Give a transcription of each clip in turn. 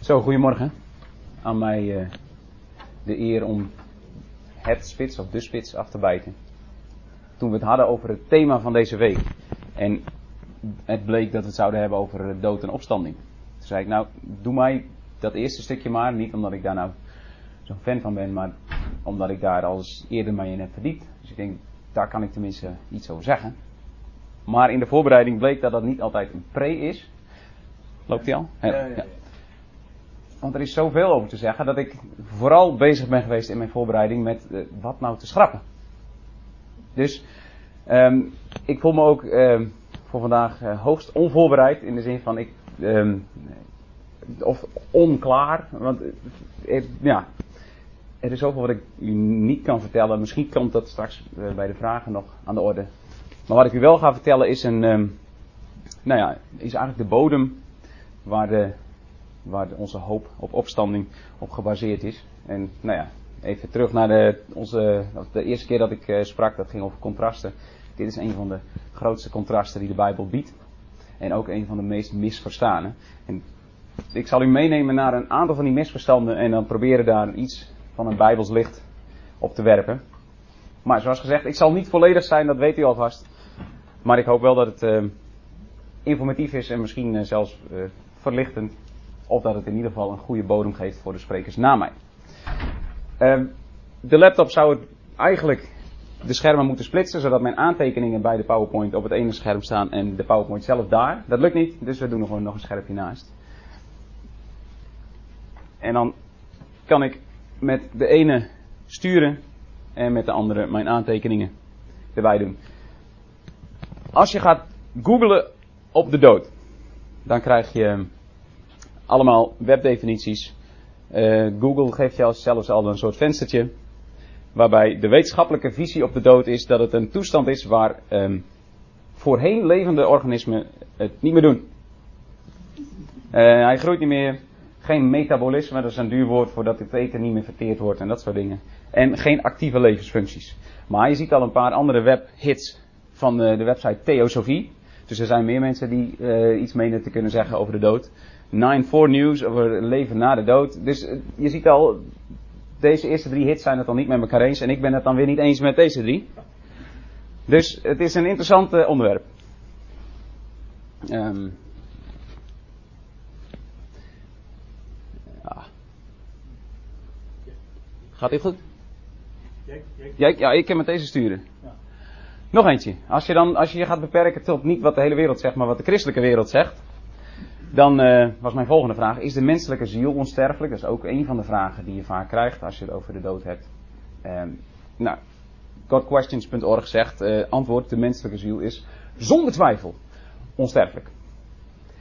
Zo, goedemorgen. Aan mij uh, de eer om het spits of de spits af te bijten. Toen we het hadden over het thema van deze week. En het bleek dat we het zouden hebben over dood en opstanding. Toen zei ik, nou, doe mij dat eerste stukje maar. Niet omdat ik daar nou zo'n fan van ben, maar omdat ik daar al eens eerder mee in heb verdiept. Dus ik denk, daar kan ik tenminste iets over zeggen. Maar in de voorbereiding bleek dat dat niet altijd een pre is. Loopt hij al? Ja, ja, ja. Want er is zoveel over te zeggen dat ik vooral bezig ben geweest in mijn voorbereiding met uh, wat nou te schrappen. Dus um, ik voel me ook um, voor vandaag uh, hoogst onvoorbereid in de zin van ik. Um, of onklaar. Want uh, ja, er is zoveel wat ik u niet kan vertellen. Misschien komt dat straks bij de vragen nog aan de orde. Maar wat ik u wel ga vertellen is een. nou ja, is eigenlijk de bodem waar de waar onze hoop op opstanding op gebaseerd is. En nou ja, even terug naar de, onze, de eerste keer dat ik uh, sprak, dat ging over contrasten. Dit is een van de grootste contrasten die de Bijbel biedt. En ook een van de meest misverstane. En ik zal u meenemen naar een aantal van die misverstanden en dan proberen daar iets van een Bijbels licht op te werpen. Maar zoals gezegd, ik zal niet volledig zijn, dat weet u alvast. Maar ik hoop wel dat het uh, informatief is en misschien uh, zelfs verlichtend of dat het in ieder geval een goede bodem geeft voor de sprekers na mij. Uh, de laptop zou het eigenlijk de schermen moeten splitsen, zodat mijn aantekeningen bij de PowerPoint op het ene scherm staan en de PowerPoint zelf daar. Dat lukt niet, dus we doen er gewoon nog een scherpje naast. En dan kan ik met de ene sturen en met de andere mijn aantekeningen erbij doen. Als je gaat googlen op de dood, dan krijg je allemaal webdefinities. Uh, Google geeft jou zelfs al een soort venstertje. Waarbij de wetenschappelijke visie op de dood is dat het een toestand is waar um, voorheen levende organismen het niet meer doen. Uh, hij groeit niet meer. Geen metabolisme, dat is een duur woord voordat het eten niet meer verteerd wordt en dat soort dingen. En geen actieve levensfuncties. Maar je ziet al een paar andere webhits van de, de website Theosofie. Dus er zijn meer mensen die uh, iets menen te kunnen zeggen over de dood. 9-4 News over leven na de dood. Dus uh, je ziet al, deze eerste drie hits zijn het dan niet met elkaar eens. En ik ben het dan weer niet eens met deze drie. Dus het is een interessant uh, onderwerp. Um, ja. Gaat dit goed? Ja, ja, ik kan met deze sturen. Ja. Nog eentje. Als je, dan, als je je gaat beperken tot niet wat de hele wereld zegt, maar wat de christelijke wereld zegt. Dan uh, was mijn volgende vraag: Is de menselijke ziel onsterfelijk? Dat is ook een van de vragen die je vaak krijgt als je het over de dood hebt. Um, nou, godquestions.org zegt: uh, antwoord: de menselijke ziel is zonder twijfel onsterfelijk.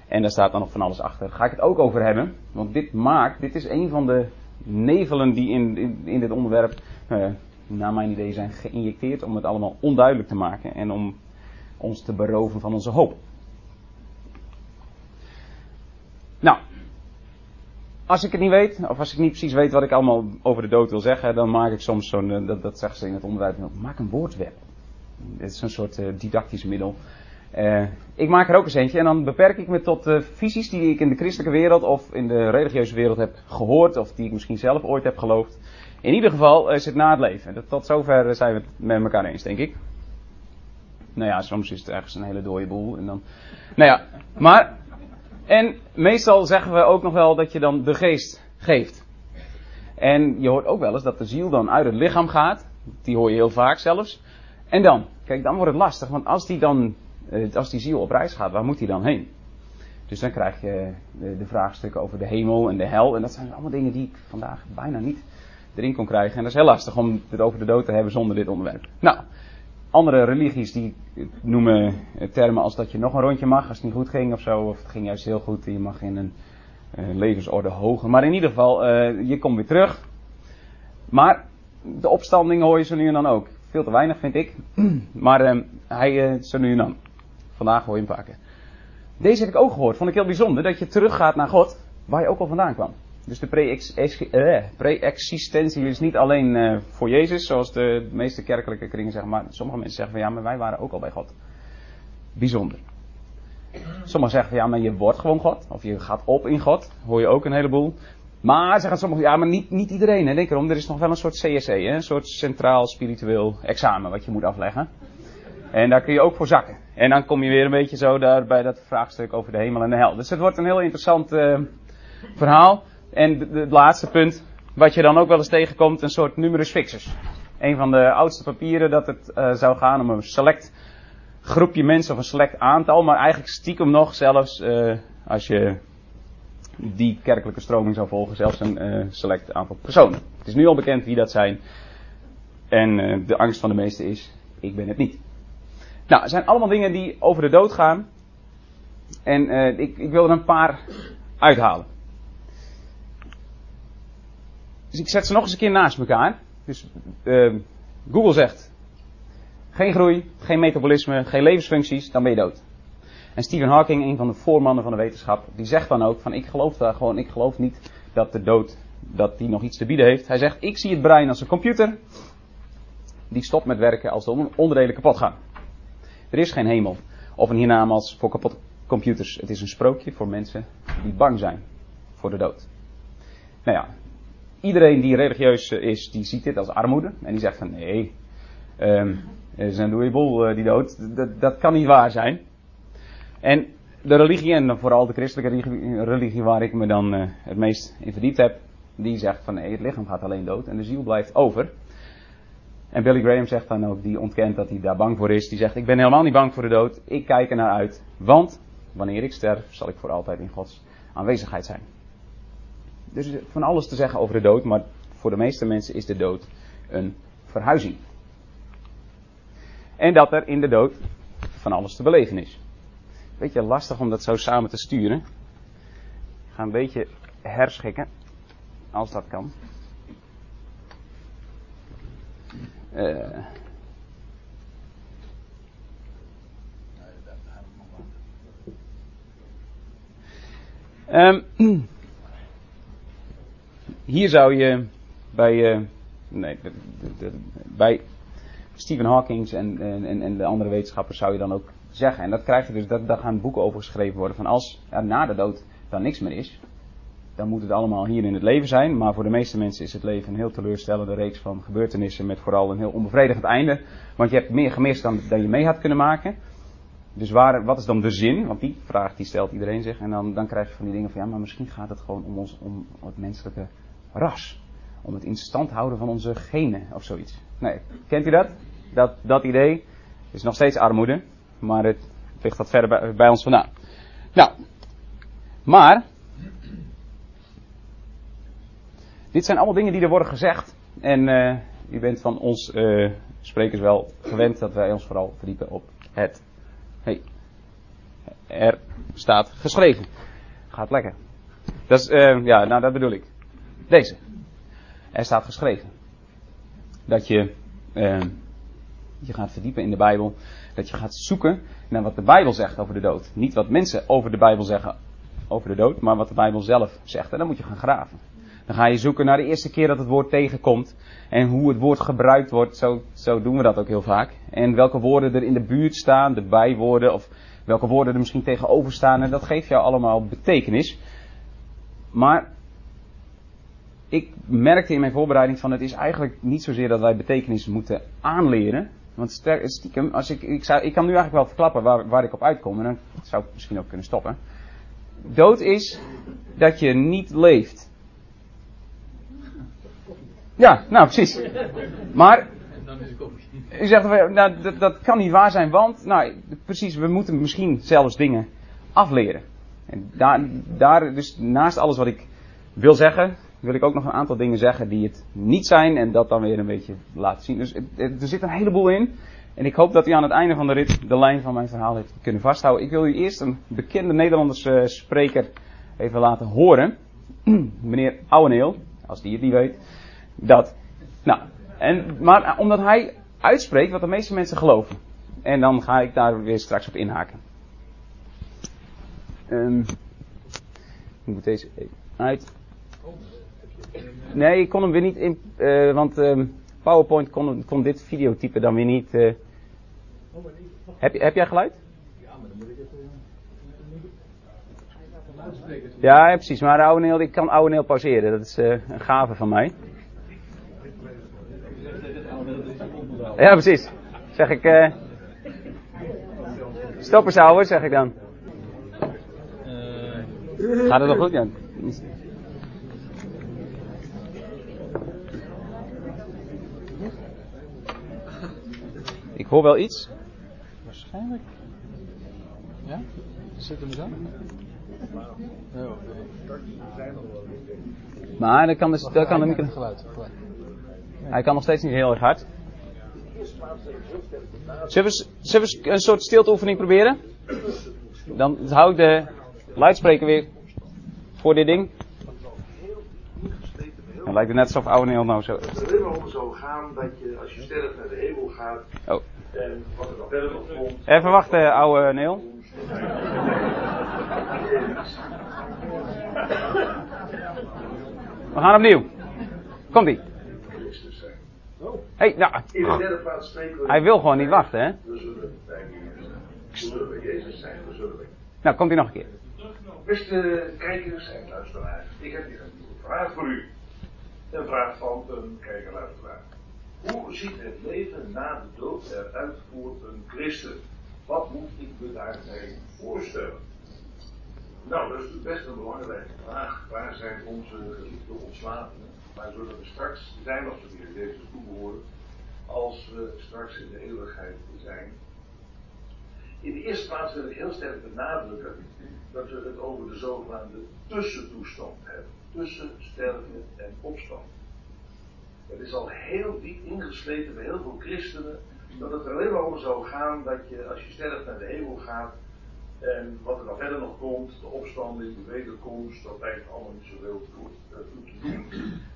En daar staat dan nog van alles achter. Daar ga ik het ook over hebben, want dit maakt, dit is een van de nevelen die in, in, dit onderwerp, uh, naar mijn idee, zijn geïnjecteerd om het allemaal onduidelijk te maken en om ons te beroven van onze hoop. Nou, als ik het niet weet, of als ik niet precies weet wat ik allemaal over de dood wil zeggen, dan maak ik soms zo'n, dat, dat zeggen ze in het onderwijs, maak een woordweb. Dit is een soort uh, didactisch middel. Uh, ik maak er ook eens eentje en dan beperk ik me tot visies die ik in de christelijke wereld of in de religieuze wereld heb gehoord, of die ik misschien zelf ooit heb geloofd. In ieder geval is het na het leven. Tot zover zijn we het met elkaar eens, denk ik. Nou ja, soms is het ergens een hele dode boel. En dan, nou ja, maar en meestal zeggen we ook nog wel dat je dan de geest geeft. En je hoort ook wel eens dat de ziel dan uit het lichaam gaat. Die hoor je heel vaak zelfs. En dan, kijk, dan wordt het lastig. Want als die dan, als die ziel op reis gaat, waar moet die dan heen? Dus dan krijg je de, de vraagstukken over de hemel en de hel. En dat zijn allemaal dingen die ik vandaag bijna niet erin kon krijgen. En dat is heel lastig om het over de dood te hebben zonder dit onderwerp. Nou, andere religies die noemen termen als dat je nog een rondje mag als het niet goed ging of zo. Of het ging juist heel goed en je mag in een uh, levensorde hoger. Maar in ieder geval, uh, je komt weer terug. Maar de opstanding hoor je zo nu en dan ook. Veel te weinig vind ik. Maar uh, hij zo nu en dan. Vandaag hoor je hem vaker. Deze heb ik ook gehoord. Vond ik heel bijzonder. Dat je teruggaat naar God. Waar je ook al vandaan kwam. Dus de pre-existentie is niet alleen uh, voor Jezus, zoals de meeste kerkelijke kringen zeggen, maar sommige mensen zeggen van ja, maar wij waren ook al bij God. Bijzonder. Sommigen zeggen van ja, maar je wordt gewoon God. Of je gaat op in God. Hoor je ook een heleboel. Maar zeggen sommigen, ja, maar niet, niet iedereen. Denk erom, er is nog wel een soort CSE, een soort centraal spiritueel examen wat je moet afleggen. En daar kun je ook voor zakken. En dan kom je weer een beetje zo daar bij dat vraagstuk over de hemel en de hel. Dus het wordt een heel interessant uh, verhaal. En het laatste punt, wat je dan ook wel eens tegenkomt, een soort numerus fixus. Een van de oudste papieren dat het uh, zou gaan om een select groepje mensen of een select aantal, maar eigenlijk stiekem nog zelfs, uh, als je die kerkelijke stroming zou volgen, zelfs een select aantal personen. Het is nu al bekend wie dat zijn. En de angst van de meesten is, ik ben het niet. Nou, het zijn allemaal dingen die over de dood gaan. En ik, ik wil er een paar uithalen. Dus ik zet ze nog eens een keer naast elkaar. Dus uh, Google zegt: geen groei, geen metabolisme, geen levensfuncties, dan ben je dood. En Stephen Hawking, een van de voormannen van de wetenschap, die zegt dan ook: van ik geloof daar gewoon, ik geloof niet dat de dood dat die nog iets te bieden heeft. Hij zegt: ik zie het brein als een computer. Die stopt met werken als de onderdelen kapot gaan. Er is geen hemel of een hiernamaals voor kapotte computers. Het is een sprookje voor mensen die bang zijn voor de dood. Nou ja, iedereen die religieus is, die ziet dit als armoede. En die zegt van nee, um, het is een uh, die dood. Dat, dat kan niet waar zijn. En de religie, en vooral de christelijke religie, waar ik me dan uh, het meest in verdiept heb, die zegt van nee, het lichaam gaat alleen dood en de ziel blijft over. En Billy Graham zegt dan ook, die ontkent dat hij daar bang voor is. Die zegt, ik ben helemaal niet bang voor de dood. Ik kijk er naar uit. Want, wanneer ik sterf, zal ik voor altijd in Gods aanwezigheid zijn. Dus van alles te zeggen over de dood, maar voor de meeste mensen is de dood een verhuizing. En dat er in de dood van alles te beleven is. Beetje lastig om dat zo samen te sturen. Ik ga een beetje herschikken, als dat kan. Uh, um, hier zou je bij, uh, nee, bij Stephen Hawking en, en, en de andere wetenschappers zou je dan ook zeggen, en dat krijg je dus, dat, daar gaan boeken over geschreven worden, van als er na de dood dan niks meer is, dan moet het allemaal hier in het leven zijn. Maar voor de meeste mensen is het leven een heel teleurstellende reeks van gebeurtenissen met vooral een heel onbevredigend einde. Want je hebt meer gemist dan, dan je mee had kunnen maken. Dus waar, wat is dan de zin? Want die vraag die stelt iedereen zich. En dan, dan krijg je van die dingen van ja, maar misschien gaat het gewoon om, ons, om het menselijke ras. Om het in stand houden van onze genen of zoiets. Nee, kent u dat? Dat, dat idee is nog steeds armoede. Maar het ligt wat verder bij, ons vandaan. Nou, maar Dit zijn allemaal dingen die er worden gezegd. En uh, u bent van ons uh, sprekers wel gewend dat wij ons vooral verdiepen op het. Hey, er staat geschreven. Gaat lekker. Dat is, uh, ja, nou dat bedoel ik. Deze. Er staat geschreven. Dat je je gaat verdiepen in de Bijbel. Dat je gaat zoeken naar wat de Bijbel zegt over de dood. Niet wat mensen over de Bijbel zeggen over de dood, maar wat de Bijbel zelf zegt. En dan moet je gaan graven. Dan ga je zoeken naar de eerste keer dat het woord tegenkomt. En hoe het woord gebruikt wordt. Zo, zo doen we dat ook heel vaak. En welke woorden er in de buurt staan, de bijwoorden. Of welke woorden er misschien tegenover staan. En dat geeft jou allemaal betekenis. Maar ik merkte in mijn voorbereiding van het is eigenlijk niet zozeer dat wij betekenis moeten aanleren. Want stiekem, als ik, ik, zou, ik kan nu eigenlijk wel verklappen waar, waar ik op uitkom. En dan zou ik misschien ook kunnen stoppen. Dood is dat je niet leeft. Ja, nou precies. Maar. U zegt, nou, dat, dat kan niet waar zijn, want, nou, precies, we moeten misschien zelfs dingen afleren. En daar, daar, dus naast alles wat ik wil zeggen, wil ik ook nog een aantal dingen zeggen die het niet zijn en dat dan weer een beetje laten zien. Dus er zit een heleboel in. En ik hoop dat u aan het einde van de rit de lijn van mijn verhaal heeft kunnen vasthouden. Ik wil u eerst een bekende Nederlandse spreker even laten horen. Meneer Ouweneel, als die het niet weet. Dat. Nou, en, maar omdat hij uitspreekt wat de meeste mensen geloven. En dan ga ik daar weer straks op inhaken. Um, ik moet deze even uit. Nee, ik kon hem weer niet in, uh, want um, PowerPoint kon, kon dit videotype dan weer niet. Uh, heb, heb jij geluid? Ja, maar dan moet ik even. Ja, ja, precies. Maar oude Neel, ik kan oude Neel pauzeren. Dat is uh, een gave van mij. Ja, precies. Zeg ik... Uh, stop eens ouwe, zeg ik dan. Gaat het nog goed, Jan? Ik hoor wel iets. Waarschijnlijk. Ja? Zit hem zo? Maar dan kan, dus, dan kan de micro... Geluid, Hij kan nog steeds niet heel erg hard. Zullen we, zullen we een soort stilteoefening proberen? Dan hou ik de luidspreker weer voor dit ding. Lijkt het net alsof oude Neel nou zo... Het is alleen maar om zo gaan dat je als je sterft naar de hemel gaat. Oh. En wat er dan verder nog komt. Even wachten, oude Neel. We gaan opnieuw. Komt ie. Zijn. Hey, nou, In de derde plaats spreken we. hij wil gewoon niet wachten, hè? We zullen bij Jezus zijn. We zullen bij Jezus zijn. We zullen bij. Nou, komt hij nog een keer. Beste kijkers en luisteraars, ik heb hier een vraag voor u. Een vraag van een kijker-luisteraar. Hoe ziet het leven na de dood eruit voor een christen? Wat moet ik me daarbij voorstellen? Nou, dat is natuurlijk best een belangrijke vraag. Waar zijn onze geliefde ontslapenen? Waar zullen we straks zijn als we weer Jezus toebehoren? Als we straks in de eeuwigheid zijn. In de eerste plaats wil ik heel sterk benadrukken dat we het over de zogenaamde tussentoestand hebben. Tussen sterven en opstand. Het is al heel diep ingesleten bij heel veel christenen dat het er alleen maar om zou gaan dat je als je sterft naar de hemel gaat en wat er dan verder nog komt, de opstanding, de wederkomst, dat lijkt allemaal niet zoveel toe, toe te doen.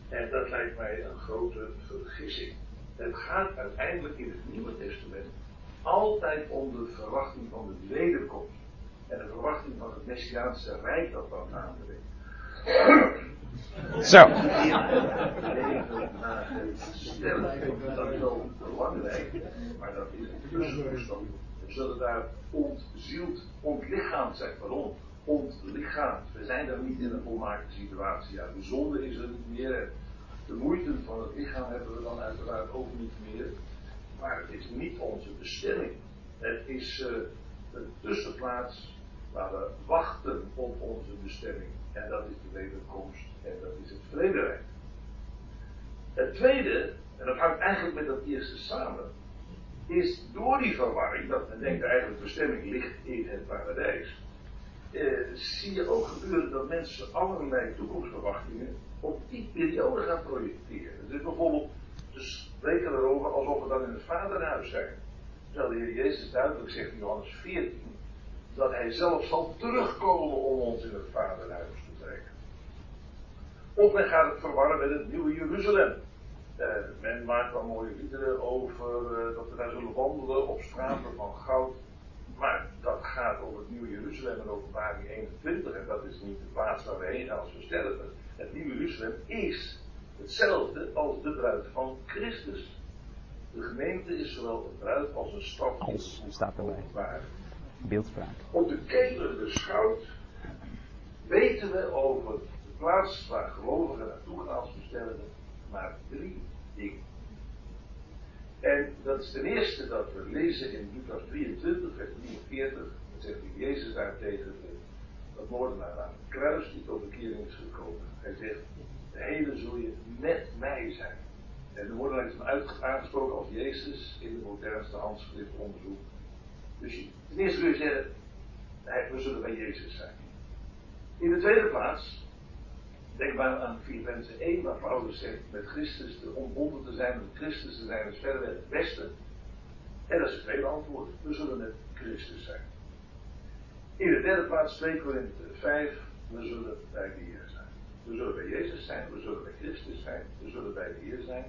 En dat lijkt mij een grote vergissing. Het gaat uiteindelijk in het Nieuwe Testament altijd om de verwachting van de wederkomst. En de verwachting van het Messiaanse Rijk dat dan aanbrengt. Zo. Dat is belangrijk, maar dat is zullen daar ontzield, ontlichaamd zijn. Waarom? Ontlichaamd. We zijn daar niet in een volmaakte situatie. De zonde is er niet meer. De moeite van het lichaam hebben we dan uiteraard ook niet meer. Maar het is niet onze bestemming. Het is uh, een tussenplaats waar we wachten op onze bestemming. En dat is de wederkomst en dat is het vrederijk. Het tweede, en dat hangt eigenlijk met dat eerste samen, is door die verwarring, dat men denkt eigenlijk bestemming ligt in het paradijs, eh, zie je ook gebeuren dat mensen allerlei toekomstverwachtingen op die periode gaan projecteren. Dus bijvoorbeeld, ze spreken erover alsof we dan in het vaderhuis zijn. Terwijl de Heer Jezus duidelijk zegt in Johannes 14, dat hij zelf zal terugkomen om ons in het vaderhuis Of men gaat het verwarren met het nieuwe Jeruzalem. Uh, men maakt dan mooie liederen over uh, dat we daar zullen wandelen op straten van goud. Maar dat gaat over het nieuwe Jeruzalem en openbaring 21. En dat is niet de plaats waar we heen gaan als we sterven. Het nieuwe Jeruzalem is hetzelfde als de bruid van Christus. De gemeente is zowel een bruid als een stad. Als, staat erbij. Beeldspraak. Op de keten beschouwd weten we over de plaats waar gelovigen naartoe gaan als we sterven maar drie dingen. En dat is ten eerste dat we lezen in Lucas 23, vers 43. Dan zegt hij Jezus daar tegen dat moordenaar aan het kruis die tot bekering is gekomen. Hij zegt, de hele zul je met mij zijn. En de moordenaar is hem aangesproken als Jezus in de modernste handschrift onderzoek. Dus ten eerste kun je zeggen, we zullen bij Jezus zijn. In de tweede plaats, Denk maar aan Filippenzen 1, waar Paulus zegt met Christus te ontbonden te zijn, met Christus te zijn, is verder het beste. En dat is het tweede antwoord. We zullen met Christus zijn. In de derde plaats 2 Korinthe 5, we zullen bij de Heer zijn. We zullen bij Jezus zijn, we zullen bij Christus zijn, we zullen bij de Heer zijn.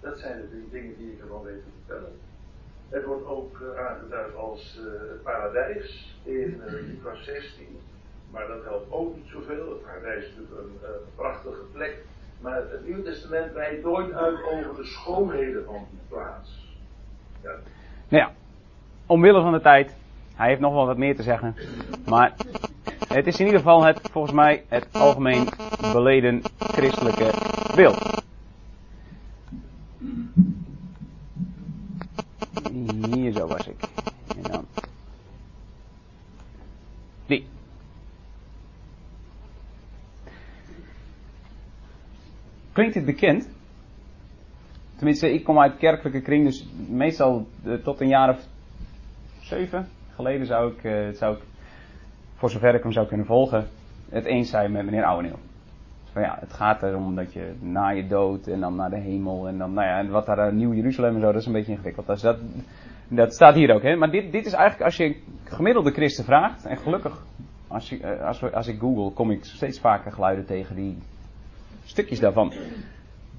Dat zijn de dingen die ik ervan weet te vertellen. Het wordt ook uh, aangeduid als uh, paradijs in uh, Lucas 16. Maar dat helpt ook niet zoveel. Het paradijs is natuurlijk een, prachtige plek. Maar het Nieuwe Testament wijdt nooit uit over de schoonheden van die plaats. Ja. Nou ja, omwille van de tijd. Hij heeft nog wel wat meer te zeggen. Maar Het is in ieder geval het, volgens mij het algemeen beleden christelijke beeld. Hier zo was ik. En dan. Die. Klinkt dit bekend? Tenminste, ik kom uit kerkelijke kring, dus meestal eh, tot een jaar of zeven geleden zou ik, eh, zou ik, voor zover ik hem zou kunnen volgen, het eens zijn met meneer Ouweneel. Van ja, het gaat erom dat je na je dood en dan naar de hemel en dan, nou ja, wat daar uh, Nieuw Jeruzalem en zo, dat is een beetje ingewikkeld. Dus dat, dat staat hier ook, hè. Maar dit, dit is eigenlijk, als je gemiddelde christen vraagt, en gelukkig, als, je, eh, als, als ik google, kom ik steeds vaker geluiden tegen die stukjes daarvan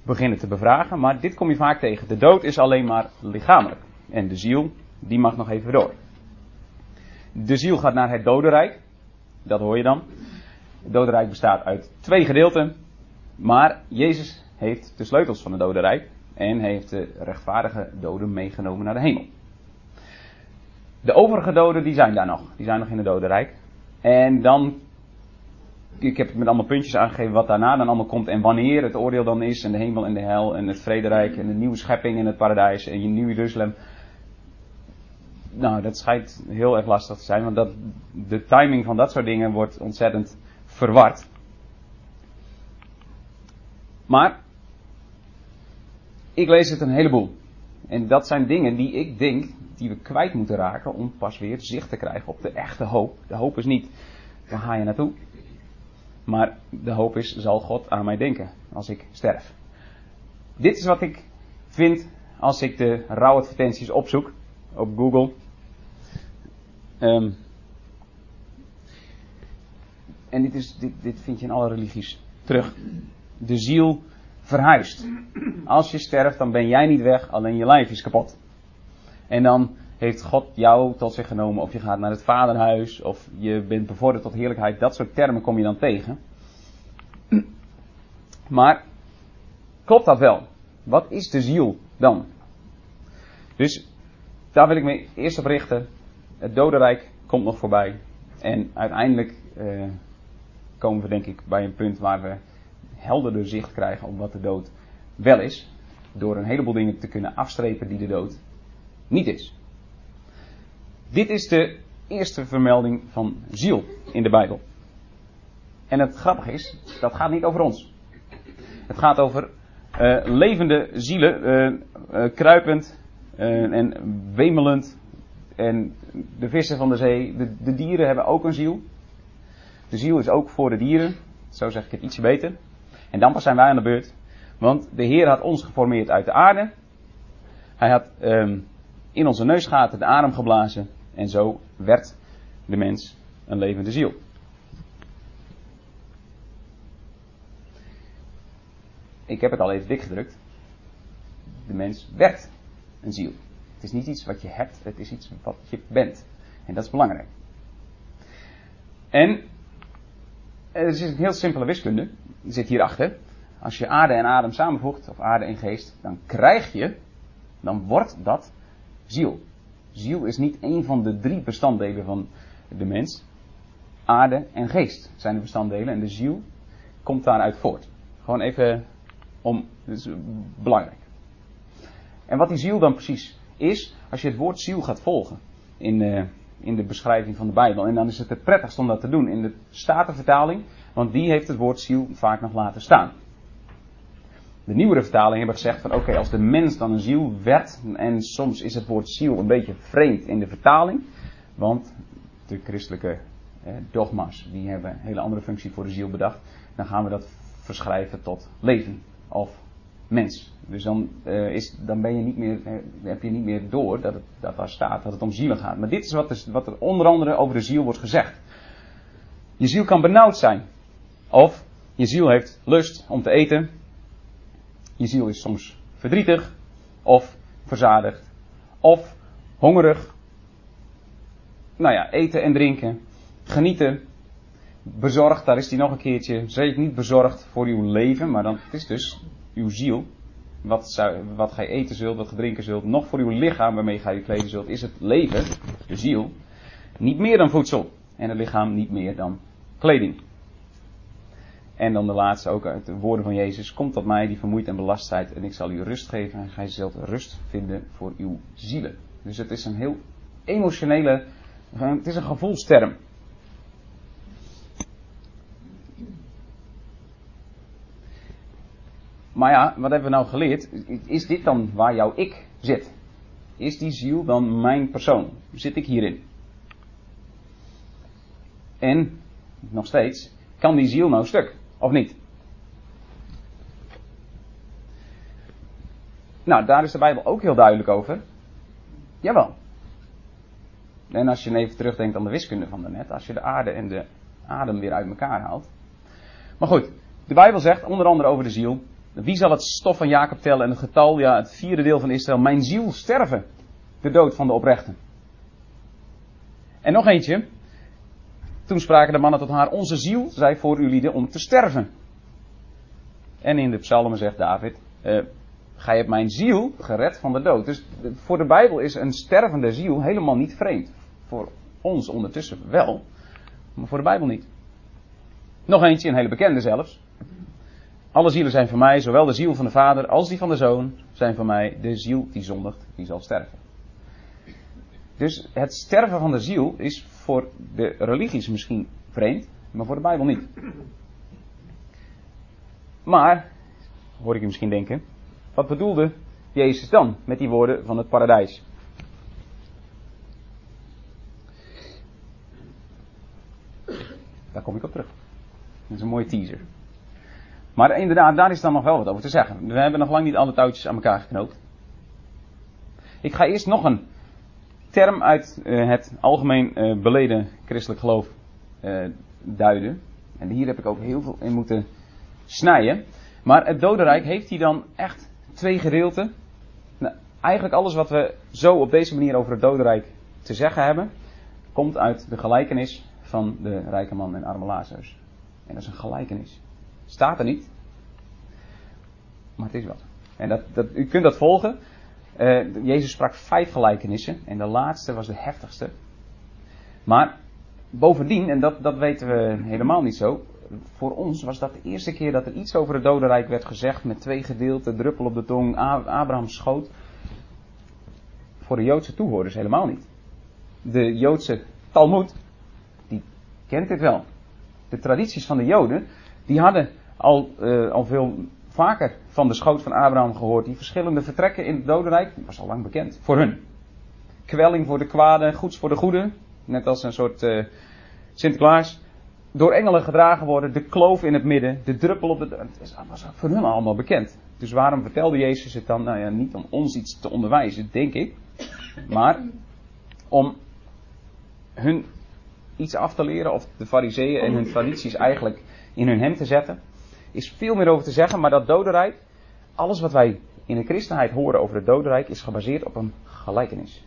beginnen te bevragen. Maar dit kom je vaak tegen. De dood is alleen maar lichamelijk. En de ziel, die mag nog even door. De ziel gaat naar het dodenrijk. Dat hoor je dan. Het dodenrijk bestaat uit twee gedeelten. Maar Jezus heeft de sleutels van het dodenrijk. En heeft de rechtvaardige doden meegenomen naar de hemel. De overige doden die zijn daar nog. Die zijn nog in het dodenrijk. En dan ik heb het met allemaal puntjes aangegeven wat daarna dan allemaal komt en wanneer het oordeel dan is en de hemel en de hel en het vrederijk en de nieuwe schepping en het paradijs en je nieuwe Jeruzalem. Nou, dat schijnt heel erg lastig te zijn, want dat, de timing van dat soort dingen wordt ontzettend verward. Maar, ik lees het een heleboel. En dat zijn dingen die ik denk, die we kwijt moeten raken om pas weer zicht te krijgen op de echte hoop. De hoop is niet, waar ga je naartoe? Maar de hoop is, zal God aan mij denken als ik sterf. Dit is wat ik vind als ik de rouwadvertenties opzoek op Google. Um, en dit, is, dit, dit vind je in alle religies terug. De ziel verhuist. Als je sterft, dan ben jij niet weg, alleen je lijf is kapot. En dan heeft God jou tot zich genomen, of je gaat naar het vaderhuis, of je bent bevorderd tot heerlijkheid. Dat soort termen kom je dan tegen. Maar klopt dat wel? Wat is de ziel dan? Dus daar wil ik me eerst op richten. Het dodenrijk komt nog voorbij. En uiteindelijk eh, komen we denk ik bij een punt waar we helderder zicht krijgen op wat de dood wel is. Door een heleboel dingen te kunnen afstrepen die de dood niet is. Dit is de eerste vermelding van ziel in de Bijbel. En het grappige is, dat gaat niet over ons. Het gaat over uh, levende zielen, uh, uh, kruipend en wemelend. En de vissen van de zee, de, de, dieren hebben ook een ziel. De ziel is ook voor de dieren. Zo zeg ik het ietsje beter. En dan pas zijn wij aan de beurt. Want de Heer had ons geformeerd uit de aarde. Hij had um, in onze neusgaten de adem geblazen. En zo werd de mens een levende ziel. Ik heb het al even dik gedrukt. De mens werd een ziel. Het is niet iets wat je hebt, het is iets wat je bent. En dat is belangrijk. En er is een heel simpele wiskunde. Die zit hierachter. Als je aarde en adem samenvoegt, of aarde en geest, dan krijg je, dan wordt dat ziel. Ziel is niet een van de drie bestanddelen van de mens. Aarde en geest zijn de bestanddelen en de ziel komt daaruit voort. Gewoon even om, dat is belangrijk. En wat die ziel dan precies is, als je het woord ziel gaat volgen in de, in de beschrijving van de Bijbel. En dan is het het prettigst om dat te doen in de Statenvertaling, want die heeft het woord ziel vaak nog laten staan. De nieuwere vertaling hebben gezegd van oké, als de mens dan een ziel werd, en soms is het woord ziel een beetje vreemd in de vertaling, want de christelijke eh, dogma's, die hebben een hele andere functie voor de ziel bedacht, dan gaan we dat verschrijven tot leven of mens. Dus dan, uh, is, dan ben je niet meer, heb je niet meer door dat, het, dat daar staat dat het om zielen gaat. Maar dit is wat, is wat er onder andere over de ziel wordt gezegd. Je ziel kan benauwd zijn. Of je ziel heeft lust om te eten. Je ziel is soms verdrietig. Of verzadigd. Of hongerig. Nou ja, eten en drinken. Genieten. Bezorgd, daar is hij nog een keertje. Zeker niet bezorgd voor uw leven, maar dan het is dus uw ziel. Wat, zou, wat gij eten zult, wat gij drinken zult, nog voor uw lichaam waarmee gij je kleden zult, is het leven, de ziel, niet meer dan voedsel. En het lichaam niet meer dan kleding. En dan de laatste ook uit de woorden van Jezus. Komt tot mij die vermoeid en belast zijt en ik zal u rust geven. En gij zult rust vinden voor uw zielen. Dus het is een heel emotionele, het is een gevoelsterm. Maar ja, wat hebben we nou geleerd? Is dit dan waar jouw ik zit? Is die ziel dan mijn persoon? Zit ik hierin? En, nog steeds, kan die ziel nou stuk? Of niet? Nou, daar is de Bijbel ook heel duidelijk over. Jawel. En als je even terugdenkt aan de wiskunde van daarnet, als je de aarde en de adem weer uit elkaar haalt. Maar goed, de Bijbel zegt onder andere over de ziel. Wie zal het stof van Jacob tellen en het getal, ja, het vierde deel van Israël, mijn ziel sterven, de dood van de oprechten. En nog eentje. Toen spraken de mannen tot haar, onze ziel zij voor u lieden om te sterven. En in de psalmen zegt David, uh, gij hebt mijn ziel gered van de dood. Dus voor de Bijbel is een stervende ziel helemaal niet vreemd. Voor ons ondertussen wel, maar voor de Bijbel niet. Nog eentje, een hele bekende zelfs. Alle zielen zijn van mij, zowel de ziel van de Vader als die van de Zoon, zijn van mij. De ziel die zondigt, die zal sterven. Dus het sterven van de ziel is voor de religies misschien vreemd, maar voor de Bijbel niet. Maar, hoor ik je misschien denken, wat bedoelde Jezus dan met die woorden van het paradijs? Daar kom ik op terug. Dat is een mooie teaser. Maar inderdaad, daar is dan nog wel wat over te zeggen. We hebben nog lang niet alle touwtjes aan elkaar geknoopt. Ik ga eerst nog een term uit uh, het algemeen uh, beleden christelijk geloof uh, duiden. En hier heb ik ook heel veel in moeten snijden. Maar het dodenrijk heeft hij dan echt twee gedeelten. Nou, eigenlijk alles wat we zo op deze manier over het dodenrijk te zeggen hebben, komt uit de gelijkenis van de rijke man en arme Lazarus. En dat is een gelijkenis. Staat er niet. Maar het is wel. En dat, dat, u kunt dat volgen. Uh, Jezus sprak vijf gelijkenissen. En de laatste was de heftigste. Maar bovendien, en dat, dat weten we helemaal niet zo. Voor ons was dat de eerste keer dat er iets over het dodenrijk werd gezegd. Met twee gedeelten, druppel op de tong, Abraham schoot. Voor de Joodse toehoorders helemaal niet. De Joodse Talmud, die kent dit wel. De tradities van de Joden, die hadden al, uh, al veel vaker van de schoot van Abraham gehoord. Die verschillende vertrekken in het dodenrijk, was al lang bekend voor hun. Kwelling voor de kwade, goeds voor de goede. Net als een soort uh, Sinterklaas. Door engelen gedragen worden, de kloof in het midden, de druppel op de. Het was voor hun allemaal bekend. Dus waarom vertelde Jezus het dan? Nou ja, niet om ons iets te onderwijzen, denk ik. Maar om hun iets af te leren, of de fariseeën en hun tradities eigenlijk in hun hem te zetten is veel meer over te zeggen, maar dat dodenrijk, alles wat wij in de christenheid horen over het dodenrijk, is gebaseerd op een gelijkenis.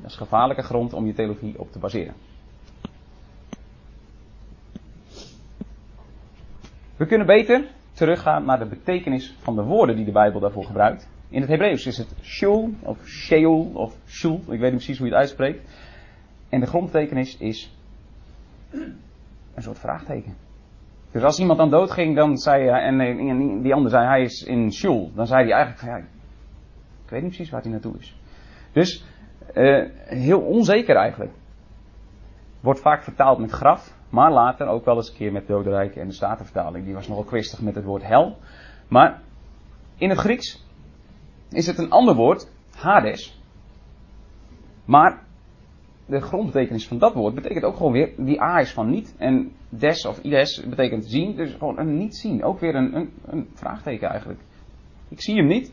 Dat is gevaarlijke grond om je theologie op te baseren. We kunnen beter teruggaan naar de betekenis van de woorden die de Bijbel daarvoor gebruikt. In het Hebreeuws is het shul of sheol of shul, ik weet niet precies hoe je het uitspreekt. En de grondbetekenis is een soort vraagteken. Dus als iemand dan doodging, dan zei hij, en die ander zei hij is in shul, dan zei hij eigenlijk van ja, ik weet niet precies waar hij naartoe is. Dus uh, heel onzeker eigenlijk. Wordt vaak vertaald met graf, maar later ook wel eens een keer met dodenrijk en de Statenvertaling. Die was nogal kwistig met het woord hel. Maar in het Grieks is het een ander woord, Hades. Maar de grondbetekenis van dat woord betekent ook gewoon weer, die A is van niet. En des of ides betekent zien, dus gewoon een niet zien. Ook weer een, een, een vraagteken eigenlijk. Ik zie hem niet.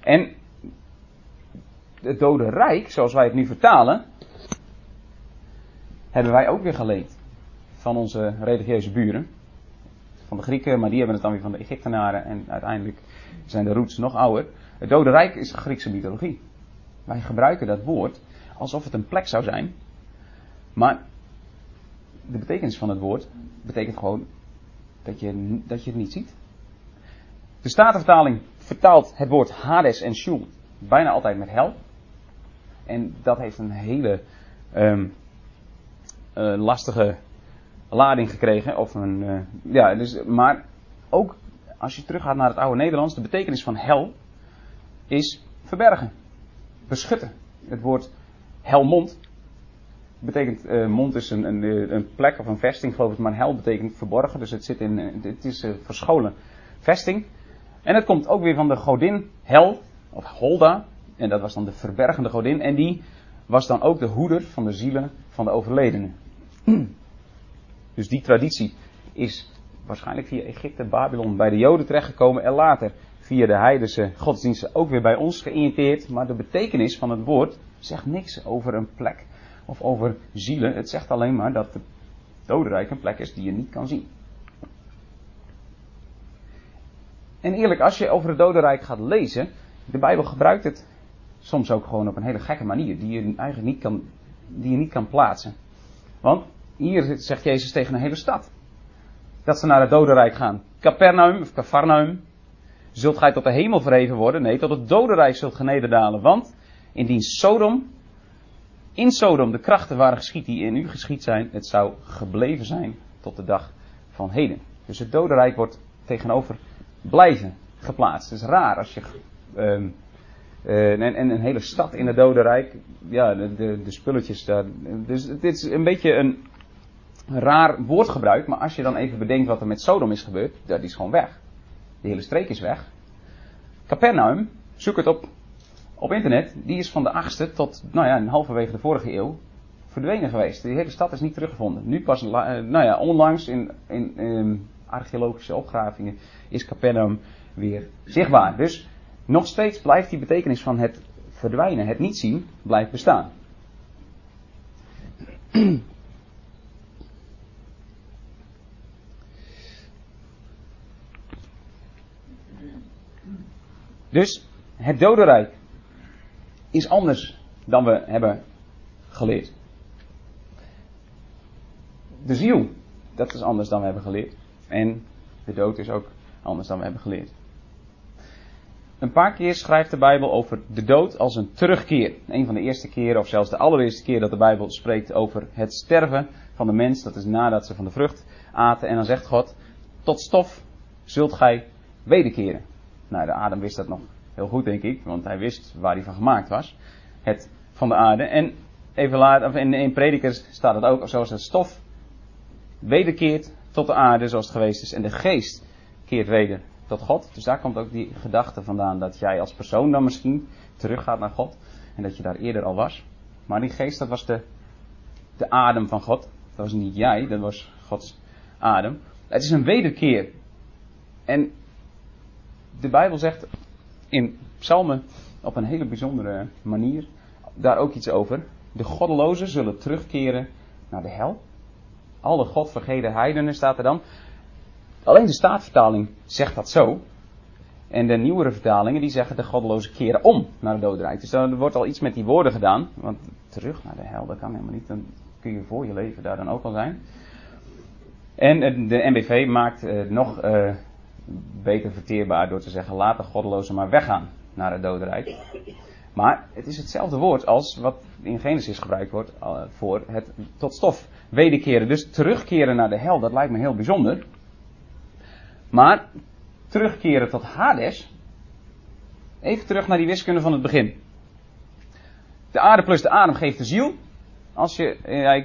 En het dode rijk, zoals wij het nu vertalen, hebben wij ook weer geleend van onze religieuze buren. Van de Grieken, maar die hebben het dan weer van de Egyptenaren. En uiteindelijk zijn de roots nog ouder. Het dode rijk is Griekse mythologie. Wij gebruiken dat woord alsof het een plek zou zijn. Maar de betekenis van het woord betekent gewoon dat je, dat je het niet ziet. De Statenvertaling vertaalt het woord Hades en Shul bijna altijd met hel. En dat heeft een hele um, uh, lastige lading gekregen. Of een, uh, ja, dus, maar ook als je teruggaat naar het oude Nederlands, de betekenis van hel is verbergen, beschutten. Het woord helmond betekent, uh, mond is een, een, een, plek of een vesting, geloof ik, maar hel betekent verborgen, dus het, zit in, het is een verscholen vesting. En het komt ook weer van de godin Hel, of Holda, en dat was dan de verbergende godin, en die was dan ook de hoeder van de zielen van de overledenen. Dus die traditie is waarschijnlijk via Egypte, Babylon bij de Joden terechtgekomen en later via de heidense godsdiensten ook weer bij ons geïnteresseerd. Maar de betekenis van het woord zegt niks over een plek of over zielen. Het zegt alleen maar dat het dodenrijk een plek is die je niet kan zien. En eerlijk, als je over het dodenrijk gaat lezen, de Bijbel gebruikt het soms ook gewoon op een hele gekke manier, die je eigenlijk niet kan, die je niet kan plaatsen. Want hier zegt Jezus tegen een hele stad. Dat ze naar het dodenrijk gaan. Capernaum of Cafarnaum. Zult gij tot de hemel verheven worden? Nee, tot het dodenrijk zult genederdalen. Want indien Sodom, in Sodom de krachten waren geschied die in u geschied zijn, het zou gebleven zijn tot de dag van heden. Dus het dodenrijk wordt tegenover blijven geplaatst. Het is raar als je uh, en, en, een hele stad in het dodenrijk, ja, de, de, de spulletjes daar. Dus dit is een beetje een raar woordgebruik, maar als je dan even bedenkt wat er met Sodom is gebeurd, dat is gewoon weg. De hele streek is weg. Capernaum, zoek het op op internet, die is van de 8e tot, nou ja, halverwege de vorige eeuw verdwenen geweest. De hele stad is niet teruggevonden. Nu pas, uh, nou ja, onlangs in, in, in archeologische opgravingen is Capernaum weer zichtbaar. Dus nog steeds blijft die betekenis van het verdwijnen, het niet zien, blijft bestaan. Dus het dodenrijk is anders dan we hebben geleerd. De ziel, dat is anders dan we hebben geleerd. En de dood is ook anders dan we hebben geleerd. Een paar keer schrijft de Bijbel over de dood als een terugkeer. Een van de eerste keren, of zelfs de allereerste keer dat de Bijbel spreekt over het sterven van de mens, dat is nadat ze van de vrucht aten. En dan zegt God: Tot stof zult gij wederkeren. Nou, de Adam wist dat nog heel goed, denk ik, want hij wist waar hij van gemaakt was. Het van de aarde. En even later, of in, in Predikers staat het ook, zoals het stof wederkeert tot de aarde zoals het geweest is. En de geest keert weder tot God. Dus daar komt ook die gedachte vandaan dat jij als persoon dan misschien teruggaat naar God. En dat je daar eerder al was. Maar die geest, dat was de, de adem van God. Dat was niet jij, dat was Gods adem. Het is een wederkeer. En de Bijbel zegt in psalmen op een hele bijzondere manier daar ook iets over. De goddelozen zullen terugkeren naar de hel. Alle godvergeten heidenen staat er dan. Alleen de staatvertaling zegt dat zo. En de nieuwere vertalingen die zeggen de goddelozen keren om naar het dodenrijk. Dus er wordt al iets met die woorden gedaan. Want terug naar de hel, dat kan helemaal niet. Dan kun je voor je leven daar dan ook al zijn. En de NBV maakt het nog uh, beter verteerbaar door te zeggen laat de goddelozen maar weggaan naar het dodenrijk. Maar het is hetzelfde woord als wat in Genesis gebruikt wordt uh, voor het tot stof wederkeren. Dus terugkeren naar de hel, dat lijkt me heel bijzonder. Maar terugkeren tot Hades. Even terug naar die wiskunde van het begin. De aarde plus de adem geeft de ziel. Als je,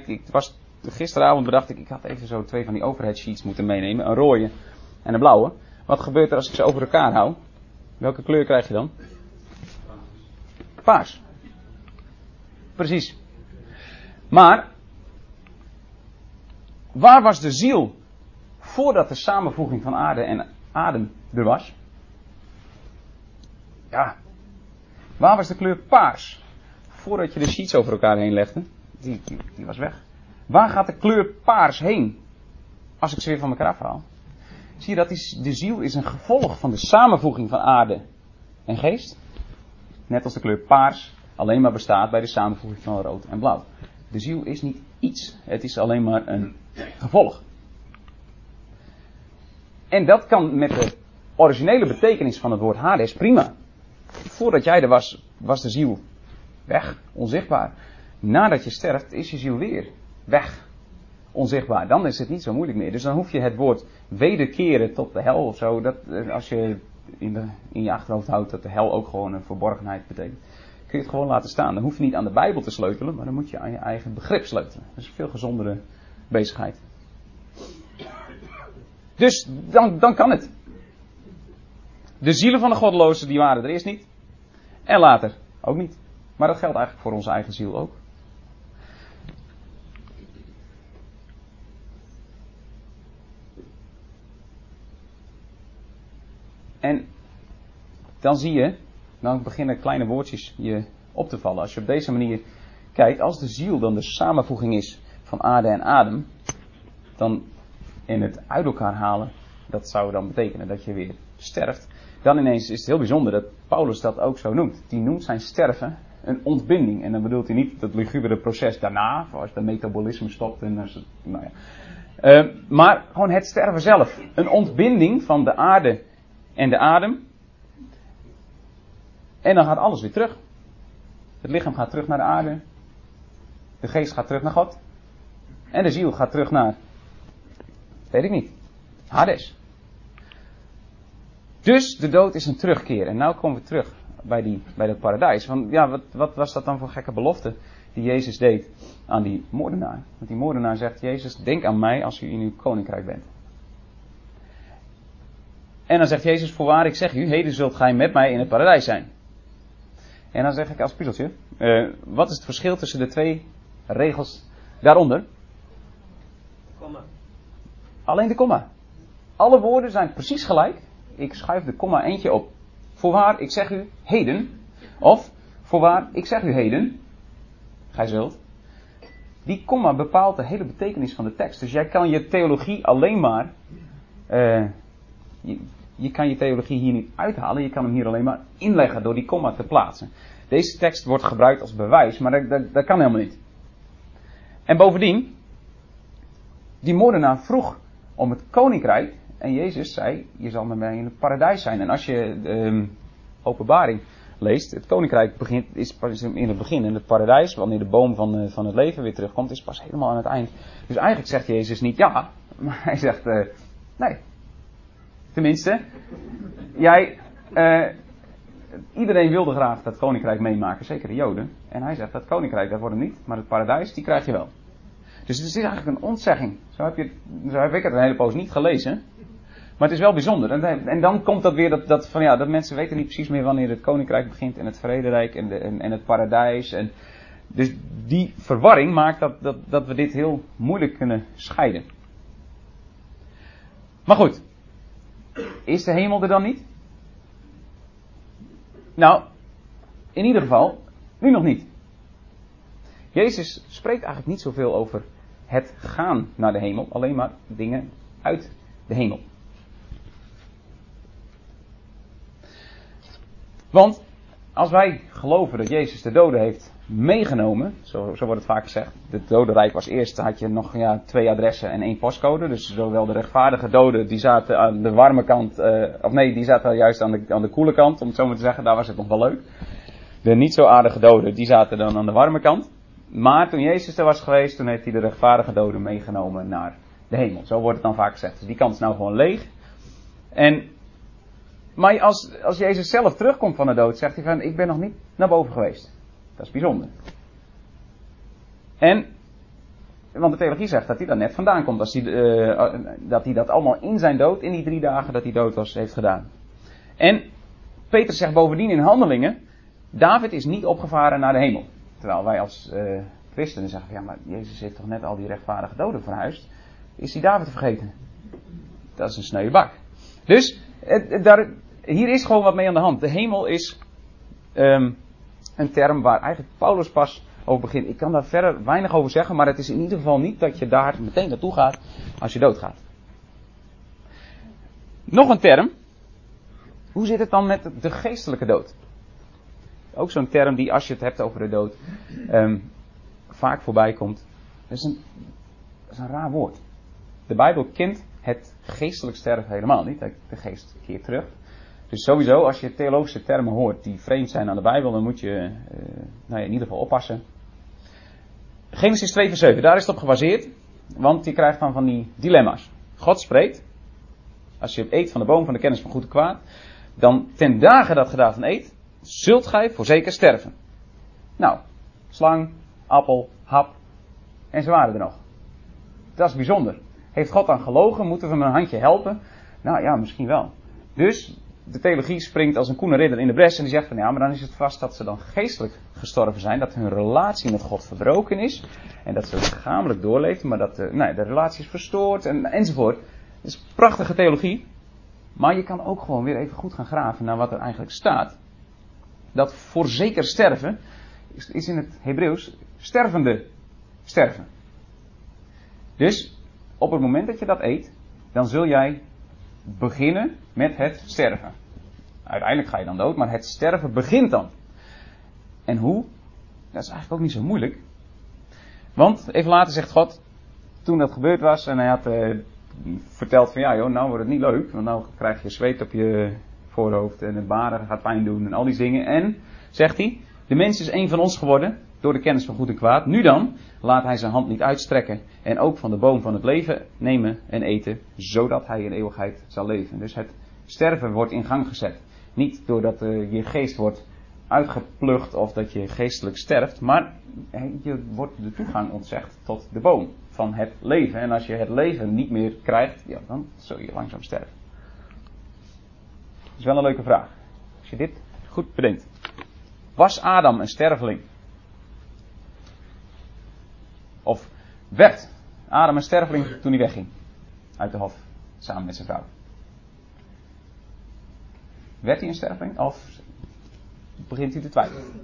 ik was gisteravond bedacht ik, ik had even zo twee van die overhead sheets moeten meenemen. Een rode en een blauwe. Wat gebeurt er als ik ze over elkaar hou? Welke kleur krijg je dan? Paars. Precies. Maar, waar was de ziel voordat de samenvoeging van aarde en adem er was? Ja. Waar was de kleur paars? Voordat je de sheets over elkaar heen legde. Die, die, die was weg. Waar gaat de kleur paars heen? Als ik ze weer van elkaar afhaal. Zie je dat de ziel is een gevolg van de samenvoeging van aarde en geest. Net als de kleur paars alleen maar bestaat bij de samenvoeging van rood en blauw. De ziel is niet iets. Het is alleen maar een gevolg. En dat kan met de originele betekenis van het woord Hades prima. Voordat jij er was, was de ziel weg, onzichtbaar. Nadat je sterft, is je ziel weer weg. Onzichtbaar. Dan is het niet zo moeilijk meer. Dus dan hoef je het woord wederkeren tot de hel of zo. Dat, eh, als je in, de, in je achterhoofd houdt dat de hel ook gewoon een verborgenheid betekent. Kun je het gewoon laten staan. Dan hoef je niet aan de Bijbel te sleutelen, maar dan moet je aan je eigen begrip sleutelen. Dat is een veel gezondere bezigheid. Dus dan, dan kan het. De zielen van de goddelozen die waren er eerst niet. En later ook niet. Maar dat geldt eigenlijk voor onze eigen ziel ook. En dan zie je, dan beginnen kleine woordjes je op te vallen. Als je op deze manier kijkt, als de ziel dan de samenvoeging is van aarde en adem, dan in het uit elkaar halen, dat zou dan betekenen dat je weer sterft. Dan ineens is het heel bijzonder dat Paulus dat ook zo noemt. Die noemt zijn sterven een ontbinding. En dan bedoelt hij niet het lugubere proces daarna, als de metabolisme stopt en nou ja. Uh, maar gewoon het sterven zelf. Een ontbinding van de aarde en de adem. En dan gaat alles weer terug. Het lichaam gaat terug naar de aarde. De geest gaat terug naar God. En de ziel gaat terug naar, weet ik niet, Hades. Dus de dood is een terugkeer. En nu komen we terug bij, die, bij dat paradijs. Want ja, wat, wat was dat dan voor gekke belofte die Jezus deed aan die moordenaar? Want die moordenaar zegt, Jezus, denk aan mij als u in uw koninkrijk bent. En dan zegt Jezus, voorwaar ik zeg u, heden zult gij met mij in het paradijs zijn. En dan zeg ik als puzzeltje, uh, wat is het verschil tussen de twee regels daaronder? Komma. Alleen de komma. Alle woorden zijn precies gelijk. Ik schuif de komma eentje op. Voorwaar, ik zeg u heden. Of, voorwaar, ik zeg u heden. Gij zult. Die komma bepaalt de hele betekenis van de tekst. Dus jij kan je theologie alleen maar. Uh, je, kan je theologie hier niet uithalen. Je kan hem hier alleen maar inleggen door die komma te plaatsen. Deze tekst wordt gebruikt als bewijs, maar dat, dat, kan helemaal niet. En bovendien, die moordenaar vroeg om het koninkrijk. En Jezus zei, je zal met mij in het paradijs zijn. En als je um, openbaring leest, het koninkrijk begint, is pas in het begin. En het paradijs, wanneer de boom van, uh, van het leven weer terugkomt, is pas helemaal aan het eind. Dus eigenlijk zegt Jezus niet ja, maar hij zegt uh, nee. Tenminste, jij, uh, iedereen wilde graag dat koninkrijk meemaken, zeker de Joden. En hij zegt dat koninkrijk, dat wordt niet, maar het paradijs, die krijg je wel. Dus het is eigenlijk een ontzegging. Zo heb, je, zo heb ik het een hele poos niet gelezen. Maar het is wel bijzonder. En, en dan komt dat weer dat, dat, van ja, dat mensen weten niet precies meer wanneer het koninkrijk begint en het vrederijk en, de, en het paradijs. En, dus die verwarring maakt dat, dat, dat we dit heel moeilijk kunnen scheiden. Maar goed, is de hemel er dan niet? Nou, in ieder geval, nu nog niet. Jezus spreekt eigenlijk niet zoveel over het gaan naar de hemel, alleen maar dingen uit de hemel. Want als wij geloven dat Jezus de doden heeft meegenomen, zo, zo wordt het vaak gezegd. Het dodenrijk was eerst, had je nog ja, twee adressen en één postcode. Dus zowel de rechtvaardige doden, die zaten aan de warme kant, uh, of nee, die zaten juist aan de, aan de koele kant, om het zo maar te zeggen, daar was het nog wel leuk. De niet zo aardige doden, die zaten dan aan de warme kant. Maar toen Jezus er was geweest, toen heeft hij de rechtvaardige doden meegenomen naar de hemel. Zo wordt het dan vaak gezegd. Dus die kant is nou gewoon leeg. En, maar als, als Jezus zelf terugkomt van de dood, zegt hij van, ik ben nog niet naar boven geweest. Dat is bijzonder. En, want de theologie zegt dat hij daar net vandaan komt. Als hij, uh, dat hij dat allemaal in zijn dood, in die drie dagen dat hij dood was, heeft gedaan. En Peter zegt bovendien in handelingen, David is niet opgevaren naar de hemel. Terwijl wij als uh, christenen zeggen, ja maar Jezus heeft toch net al die rechtvaardige doden verhuisd. Is die David vergeten? Dat is een sneuwe bak. Dus, daar, hier is gewoon wat mee aan de hand. De hemel is um, een term waar eigenlijk Paulus pas over begint. Ik kan daar verder weinig over zeggen, maar het is in ieder geval niet dat je daar meteen naartoe gaat als je doodgaat. Nog een term. Hoe zit het dan met de geestelijke dood? Ook zo'n term die, als je het hebt over de dood, um, vaak voorbij komt. Dat is, een, dat is een raar woord. De Bijbel kent het geestelijk sterven helemaal niet. De geest keert terug. Dus sowieso, als je theologische termen hoort die vreemd zijn aan de Bijbel, dan moet je uh, nou in ieder geval oppassen. Genesis 2 vers 7, daar is het op gebaseerd. Want je krijgt dan van die dilemma's. God spreekt. Als je eet van de boom van de kennis van goed en kwaad. Dan ten dagen dat gedaan van eet. Zult gij voorzeker sterven. Nou, slang, appel, hap. En ze waren er nog. Dat is bijzonder. Heeft God dan gelogen? Moeten we hem een handje helpen? Nou ja, misschien wel. Dus de theologie springt als een koene ridder in de bres en die zegt van ja, maar dan is het vast dat ze dan geestelijk gestorven zijn, dat hun relatie met God verbroken is en dat ze lichamelijk doorleeft, maar dat de, nou, de relatie is verstoord en, enzovoort. Dat is prachtige theologie, maar je kan ook gewoon weer even goed gaan graven naar wat er eigenlijk staat. Dat voor zeker sterven is in het Hebreeuws stervende sterven. Dus op het moment dat je dat eet, dan zul jij beginnen met het sterven. Uiteindelijk ga je dan dood, maar het sterven begint dan. En hoe? Dat is eigenlijk ook niet zo moeilijk. Want even later zegt God, toen dat gebeurd was en hij had uh, verteld van ja joh, nou wordt het niet leuk, want nou krijg je zweet op je voorhoofd en het baren gaat pijn doen en al die dingen. En, zegt hij, de mens is een van ons geworden door de kennis van goed en kwaad. Nu dan, laat hij zijn hand niet uitstrekken en ook van de boom van het leven nemen en eten, zodat hij in eeuwigheid zal leven. Dus het sterven wordt in gang gezet. Niet doordat je geest wordt uitgeplucht of dat je geestelijk sterft, maar je wordt de toegang ontzegd tot de boom van het leven. En als je het leven niet meer krijgt, ja, dan zul je langzaam sterven. Dat is wel een leuke vraag. Als je dit goed bedenkt. Was Adam een sterveling? Of werd Adam een sterveling toen hij wegging uit de hof samen met zijn vrouw? Werd hij een sterveling of begint hij te twijfelen? Zullen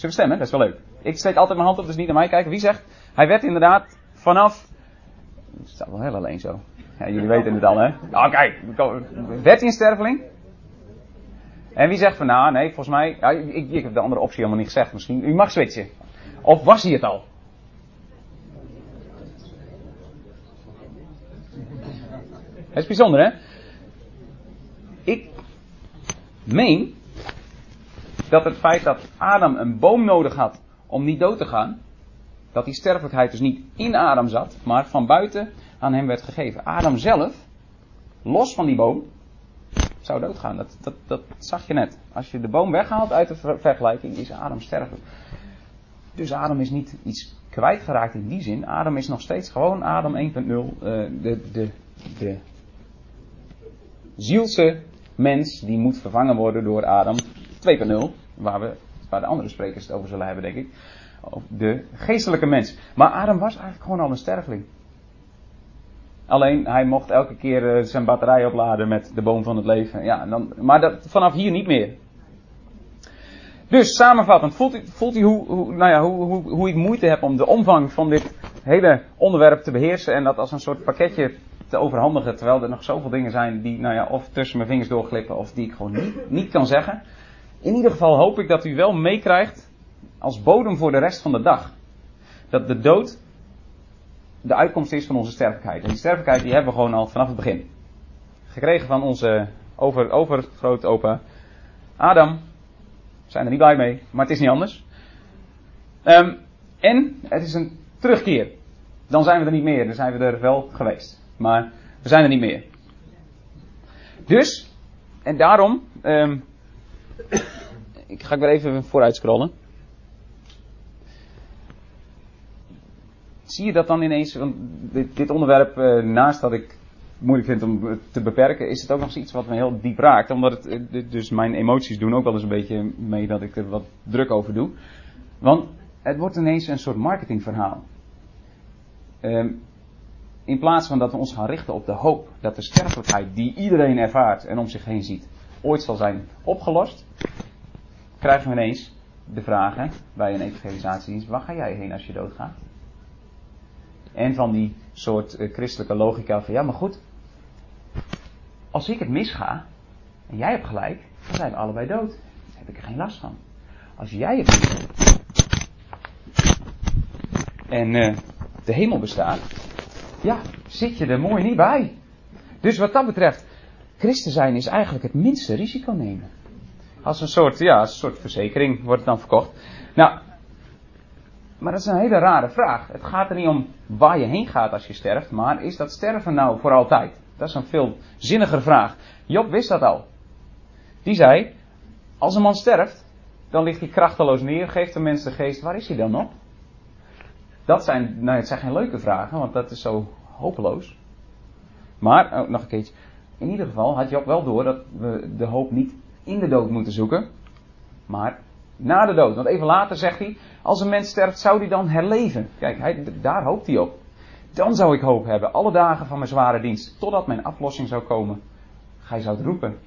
we stemmen? Dat is wel leuk. Ik steek altijd mijn hand op, dus niet naar mij kijken. Wie zegt? Hij werd inderdaad vanaf. Het staat wel heel alleen zo. Ja, jullie weten het al, hè? Nou, kijk. Werd hij een sterveling? En wie zegt van, nou, nee, volgens mij. Ja, ik, ik heb de andere optie helemaal niet gezegd. Misschien. U mag switchen. Of was hij het al? Het is bijzonder, hè? Ik meen dat het feit dat Adam een boom nodig had om niet dood te gaan, dat die sterfelijkheid dus niet in Adam zat, maar van buiten aan hem werd gegeven. Adam zelf, los van die boom, zou doodgaan. Dat, dat, dat zag je net. Als je de boom weghaalt uit de vergelijking, is Adam sterven. Dus Adam is niet iets kwijtgeraakt in die zin. Adam is nog steeds gewoon Adam 1.0. Uh, de, de, de zielse mens die moet vervangen worden door Adam 2.0. Waar, we, waar de andere sprekers het over zullen hebben, denk ik. De geestelijke mens. Maar Adam was eigenlijk gewoon al een sterveling. Alleen hij mocht elke keer eh, zijn batterij opladen met de boom van het leven. Ja, dan, maar dat, vanaf hier niet meer. Dus samenvattend, voelt u, voelt u hoe, hoe, nou ja, hoe, hoe, hoe ik moeite heb om de omvang van dit hele onderwerp te beheersen en dat als een soort pakketje te overhandigen, terwijl er nog zoveel dingen zijn die nou ja, of tussen mijn vingers doorglippen of die ik gewoon niet, niet kan zeggen. In ieder geval hoop ik dat u wel meekrijgt als bodem voor de rest van de dag. Dat de dood de uitkomst is van onze sterfelijkheid. En die sterfelijkheid die hebben we gewoon al vanaf het begin. Gekregen van onze over, overgrootopa Adam. We zijn er niet blij mee, maar het is niet anders. Um, en het is een terugkeer. Dan zijn we er niet meer. Dan zijn we er wel geweest. Maar we zijn er niet meer. Dus, en daarom, um, ik ga weer even vooruit scrollen. Zie je dat dan ineens, want dit, dit onderwerp, uh, naast dat ik moeilijk vind om te beperken, is het ook nog iets wat me heel diep raakt. Omdat het, eh, dus mijn emoties doen ook wel eens een beetje mee dat ik er wat druk over doe. Want het wordt ineens een soort marketingverhaal. Um, in plaats van dat we ons gaan richten op de hoop dat de sterfelijkheid die iedereen ervaart en om zich heen ziet, ooit zal zijn opgelost, krijgen we ineens de vragen bij een evangelisatie: waar ga jij heen als je doodgaat? En van die soort uh, christelijke logica van ja, maar goed, als ik het misga en jij hebt gelijk, dan zijn we allebei dood. Dan heb ik er geen last van. Als jij het misgaat en uh, de hemel bestaat, ja, zit je er mooi niet bij. Dus wat dat betreft, christen zijn is eigenlijk het minste risico nemen. Als een soort, ja, een soort verzekering wordt het dan verkocht. Nou, Maar dat is een hele rare vraag. Het gaat er niet om waar je heen gaat als je sterft, maar is dat sterven nou voor altijd? Dat is een veel zinniger vraag. Job wist dat al. Die zei, als een man sterft, dan ligt hij krachteloos neer, geeft de mens de geest, waar is hij dan nog? Dat zijn, nou het zijn geen leuke vragen, want dat is zo hopeloos. Maar, oh, nog een keertje. In ieder geval had Job wel door dat we de hoop niet in de dood moeten zoeken, maar na de dood. Want even later zegt hij, als een mens sterft, zou hij dan herleven. Kijk, hij, daar hoopt hij op. Dan zou ik hoop hebben, alle dagen van mijn zware dienst, totdat mijn aflossing zou komen. Gij zou roepen,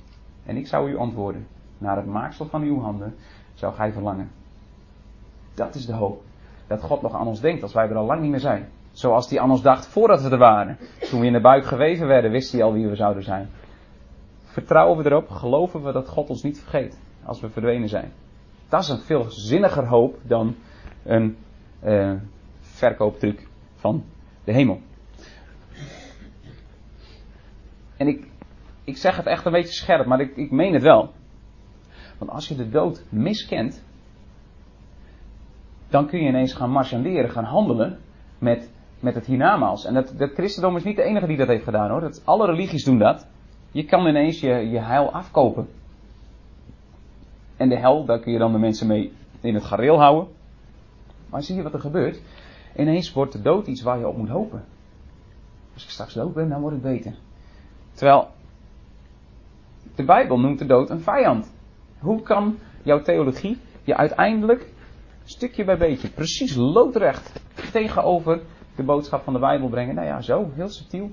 en ik zou u antwoorden. Naar het maaksel van uw handen zou gij verlangen. Dat is de hoop. Dat God nog aan ons denkt als wij er al lang niet meer zijn. Zoals hij aan ons dacht voordat we er waren. Toen we in de buik geweven werden, wist hij al wie we zouden zijn. Vertrouwen we erop, geloven we dat God ons niet vergeet als we verdwenen zijn. Dat is een veel zinniger hoop dan een uh, verkooptruc van de hemel. En ik, ik zeg het echt een beetje scherp, maar ik, ik meen het wel. Want als je de dood miskent, dan kun je ineens gaan marchanderen, gaan handelen met, met het hiernamaals. En dat, dat christendom is niet de enige die dat heeft gedaan hoor. Dat, alle religies doen dat. Je kan ineens je, je heil afkopen. En de hel, daar kun je dan de mensen mee in het gareel houden. Maar zie je wat er gebeurt? Ineens wordt de dood iets waar je op moet hopen. Als ik straks dood ben, dan wordt het beter. Terwijl de Bijbel noemt de dood een vijand. Hoe kan jouw theologie je uiteindelijk, stukje bij beetje, precies loodrecht tegenover de boodschap van de Bijbel brengen? Nou ja, zo, heel subtiel.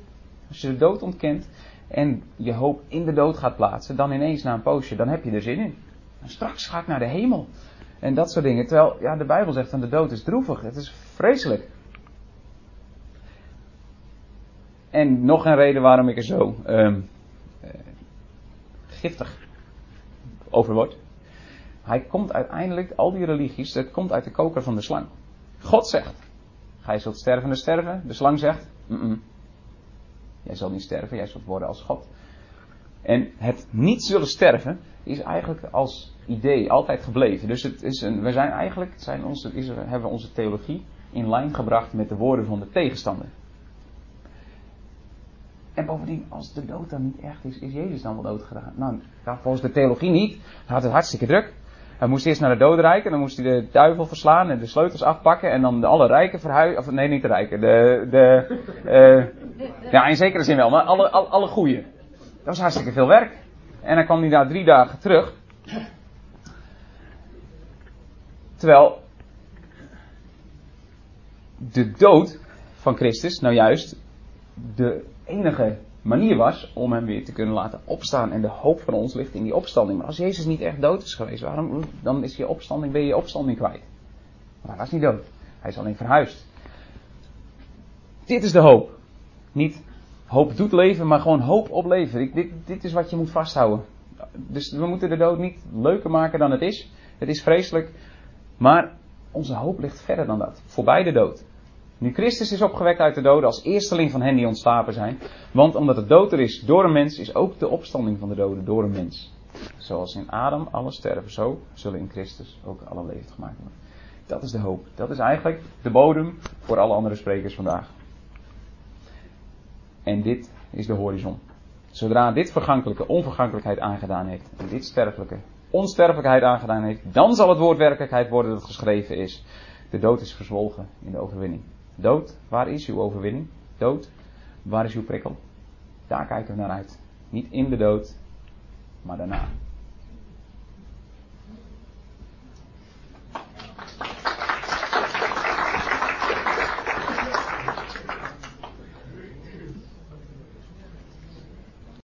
Als je de dood ontkent en je hoop in de dood gaat plaatsen, dan ineens na een poosje, dan heb je er zin in. En straks ga ik naar de hemel. En dat soort dingen. Terwijl, ja, de Bijbel zegt van de dood is droevig. Het is vreselijk. En nog een reden waarom ik er zo um, uh, giftig over word. Hij komt uiteindelijk, al die religies, dat komt uit de koker van de slang. God zegt, gij zult sterven en sterven. De slang zegt, jij zal niet sterven, jij zult worden als God. En het niet zullen sterven is eigenlijk als idee altijd gebleven. Dus het is een, we zijn eigenlijk, zijn onze, is, hebben onze theologie in lijn gebracht met de woorden van de tegenstander. En bovendien, als de dood dan niet echt is, is Jezus dan wel dood gedaan? Nou, volgens de theologie niet. Hij had het hartstikke druk. Hij moest eerst naar de doodrijken, dan moest hij de duivel verslaan en de sleutels afpakken en dan alle rijken verhuizen. Of nee, niet de rijken. De, de, uh, ja, in zekere zin wel, maar alle, alle, alle goeie. Dat was hartstikke veel werk. En dan kwam hij na drie dagen terug. Terwijl de dood van Christus nou juist de enige manier was om hem weer te kunnen laten opstaan. En de hoop van ons ligt in die opstanding. Maar als Jezus niet echt dood is geweest, waarom, dan is je opstanding, ben je je opstanding kwijt. Maar hij was niet dood. Hij is alleen verhuisd. Dit is de hoop. Niet hoop doet leven, maar gewoon hoop op leven. Dit, dit is wat je moet vasthouden. Dus we moeten de dood niet leuker maken dan het is. Het is vreselijk. Maar onze hoop ligt verder dan dat. Voorbij de dood. Nu Christus is opgewekt uit de doden als eersteling van hen die ontslapen zijn. Want omdat de dood er is door een mens, is ook de opstanding van de doden door een mens. Zoals in Adam alle sterven, zo zullen in Christus ook alle levend gemaakt worden. Dat is de hoop. Dat is eigenlijk de bodem voor alle andere sprekers vandaag. En dit is de horizon. Zodra dit vergankelijke onvergankelijkheid aangedaan heeft en dit sterfelijke onsterfelijkheid aangedaan heeft, dan zal het woord werkelijkheid worden dat geschreven is. De dood is verzwolgen in de overwinning. Dood, waar is uw overwinning? Dood, waar is uw prikkel? Daar kijken we naar uit. Niet in de dood, maar daarna.